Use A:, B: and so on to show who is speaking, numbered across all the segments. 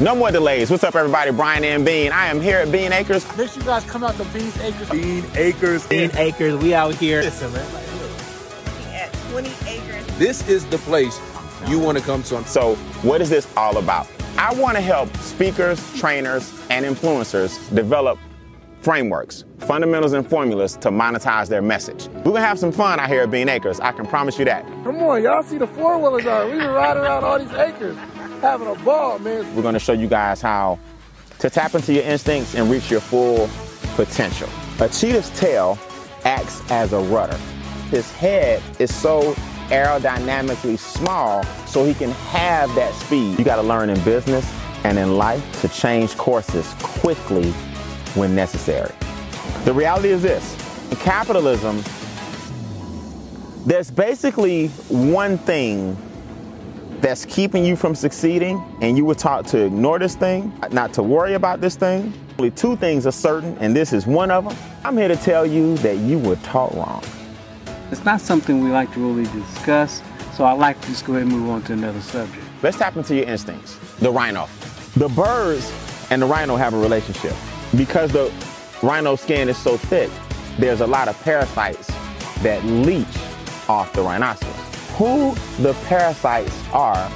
A: No more delays. What's up, everybody? Brian and Bean. I am here at Bean Acres.
B: Make sure you guys come out to Bean Acres.
C: Bean Acres.
D: Bean Acres. We out here.
B: Listen, man.
E: at 20 acres.
C: This is the place you want to come to.
A: So, what is this all about? I want to help speakers, trainers, and influencers develop frameworks, fundamentals, and formulas to monetize their message. We're gonna have some fun out here at Bean Acres. I can promise you that.
B: Come on, y'all see the four wheelers are. We been riding around all these acres, having a ball, man.
A: We're gonna show you guys how to tap into your instincts and reach your full potential. A cheetah's tail acts as a rudder. His head is so aerodynamically small so he can have that speed. You gotta learn in business and in life to change courses quickly when necessary. The reality is this in capitalism, there's basically one thing that's keeping you from succeeding, and you were taught to ignore this thing, not to worry about this thing. Only two things are certain, and this is one of them. I'm here to tell you that you were taught wrong.
D: It's not something we like to really discuss, so I like to just go ahead and move on to another subject.
A: Let's tap into your instincts. The rhino. The birds and the rhino have a relationship. Because the rhino skin is so thick, there's a lot of parasites that leech off the rhinoceros. Who the parasites are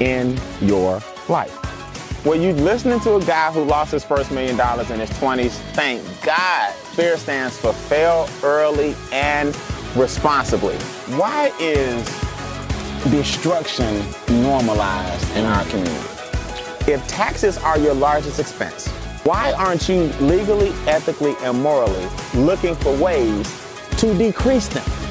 A: in your life. Well, you listening to a guy who lost his first million dollars in his 20s, thank God. FEAR stands for fail early and responsibly. Why is destruction normalized in our community? If taxes are your largest expense, why aren't you legally, ethically, and morally looking for ways to decrease them?